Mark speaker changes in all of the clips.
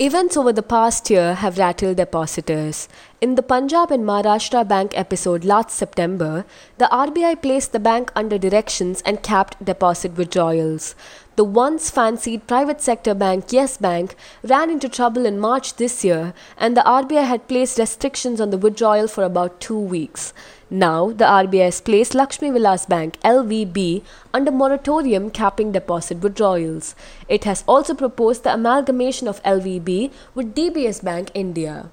Speaker 1: Events over the past year have rattled depositors. In the Punjab and Maharashtra Bank episode last September, the RBI placed the bank under directions and capped deposit withdrawals. The once fancied private sector bank Yes Bank ran into trouble in March this year, and the RBI had placed restrictions on the withdrawal for about two weeks. Now, the RBI has placed Lakshmi Vilas Bank LVB under moratorium capping deposit withdrawals. It has also proposed the amalgamation of LVB with DBS Bank India.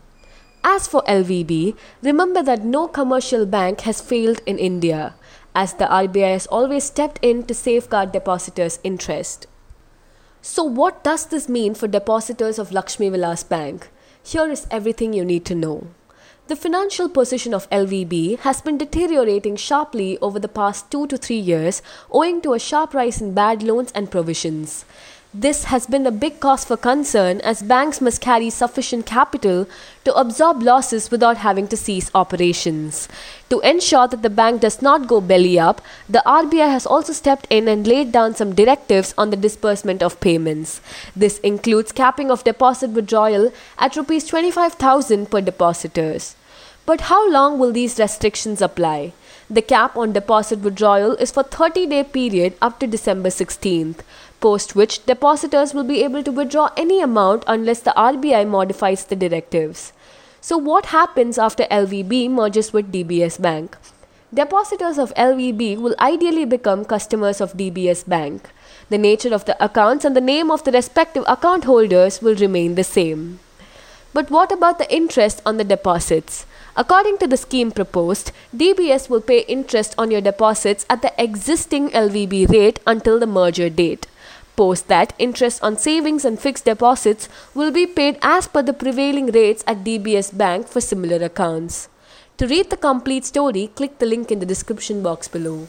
Speaker 1: As for LVB, remember that no commercial bank has failed in India, as the RBI has always stepped in to safeguard depositors' interest. So, what does this mean for depositors of Lakshmi Vilas Bank? Here is everything you need to know. The financial position of LVB has been deteriorating sharply over the past two to three years owing to a sharp rise in bad loans and provisions. This has been a big cause for concern as banks must carry sufficient capital to absorb losses without having to cease operations. To ensure that the bank does not go belly up, the RBI has also stepped in and laid down some directives on the disbursement of payments. This includes capping of deposit withdrawal at rupees 25,000 per depositors. But how long will these restrictions apply? The cap on deposit withdrawal is for 30 day period up to December 16th, post which depositors will be able to withdraw any amount unless the RBI modifies the directives. So what happens after LVB merges with DBS Bank? Depositors of LVB will ideally become customers of DBS Bank. The nature of the accounts and the name of the respective account holders will remain the same. But what about the interest on the deposits? According to the scheme proposed, DBS will pay interest on your deposits at the existing LVB rate until the merger date. Post that, interest on savings and fixed deposits will be paid as per the prevailing rates at DBS Bank for similar accounts. To read the complete story, click the link in the description box below.